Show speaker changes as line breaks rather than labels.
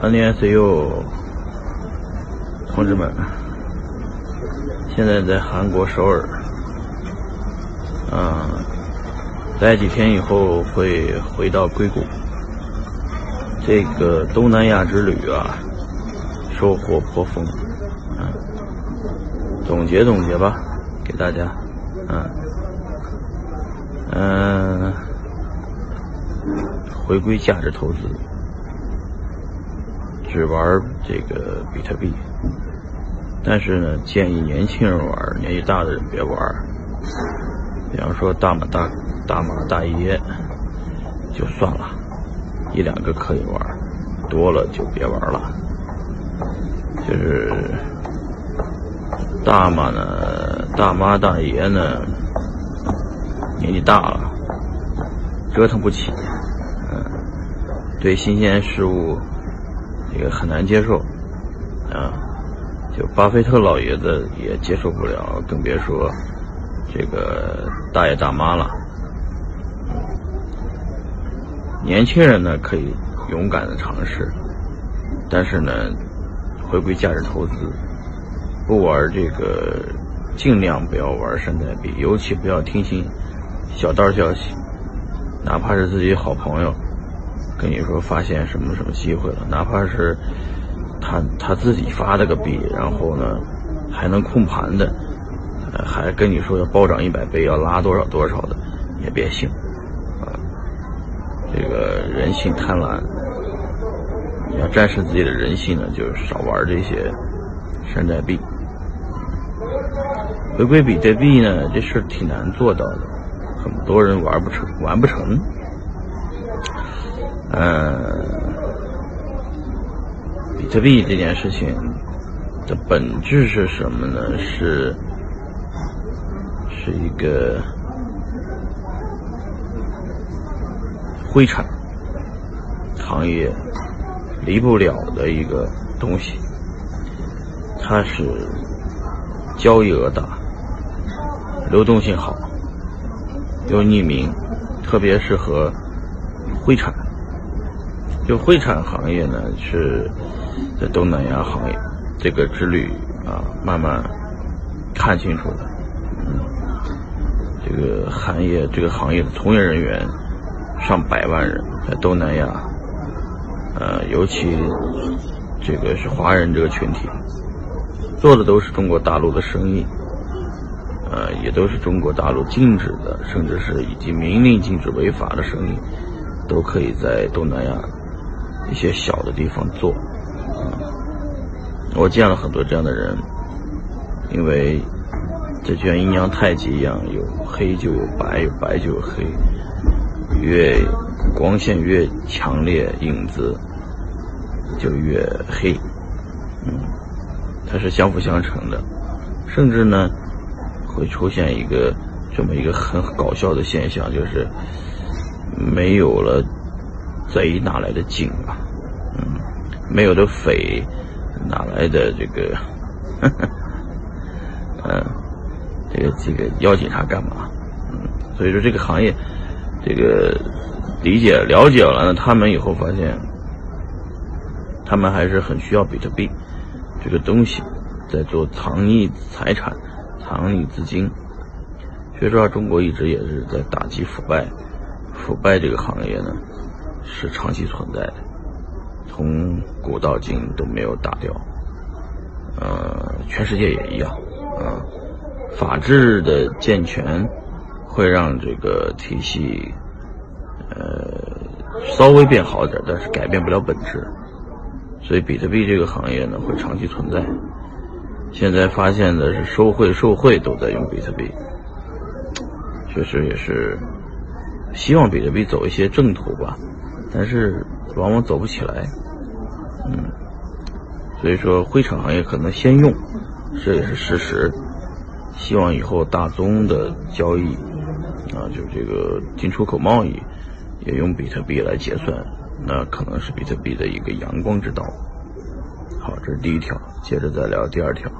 安尼 C U，同志们，现在在韩国首尔，嗯，待几天以后会回到硅谷。这个东南亚之旅啊，收获颇丰，啊，总结总结吧，给大家，嗯，嗯，回归价值投资。只玩这个比特币，但是呢，建议年轻人玩，年纪大的人别玩。比方说大马大大马大爷就算了，一两个可以玩，多了就别玩了。就是大马呢，大妈大爷呢，年纪大了，折腾不起，嗯，对新鲜事物。这个很难接受，啊，就巴菲特老爷子也接受不了，更别说这个大爷大妈了。年轻人呢可以勇敢的尝试，但是呢，回归价值投资，不玩这个，尽量不要玩山寨币，尤其不要听信小道消息，哪怕是自己好朋友。跟你说发现什么什么机会了，哪怕是他他自己发了个币，然后呢还能控盘的，还跟你说要暴涨一百倍，要拉多少多少的，也别信啊！这个人性贪婪，你要战胜自己的人性呢，就少玩这些山寨币。回归比特币呢，这事挺难做到的，很多人玩不成，玩不成。嗯，比特币这件事情的本质是什么呢？是是一个灰产行业离不了的一个东西。它是交易额大，流动性好，又匿名，特别适合灰产。就会产行业呢，是在东南亚行业这个之旅啊，慢慢看清楚的。嗯，这个行业这个行业的从业人员上百万人，在东南亚，呃，尤其这个是华人这个群体，做的都是中国大陆的生意，呃，也都是中国大陆禁止的，甚至是已经明令禁止违法的生意，都可以在东南亚。一些小的地方做，我见了很多这样的人，因为这就像阴阳太极一样，有黑就有白，有白就有黑，越光线越强烈，影子就越黑，嗯，它是相辅相成的，甚至呢会出现一个这么一个很搞笑的现象，就是没有了。贼哪来的警啊？嗯，没有的匪哪来的这个？嗯，这个这个要警察干嘛？嗯，所以说这个行业，这个理解了解了呢，他们以后发现，他们还是很需要比特币这个东西，在做藏匿财产、藏匿资金。所以说，中国一直也是在打击腐败，腐败这个行业呢。是长期存在的，从古到今都没有打掉，呃，全世界也一样，啊，法治的健全会让这个体系，呃，稍微变好点，但是改变不了本质，所以比特币这个行业呢会长期存在。现在发现的是收贿受贿都在用比特币，确实也是希望比特币走一些正途吧。但是往往走不起来，嗯，所以说灰产行业可能先用，这也是事实。希望以后大宗的交易啊，就这个进出口贸易也用比特币来结算，那可能是比特币的一个阳光之道。好，这是第一条，接着再聊第二条。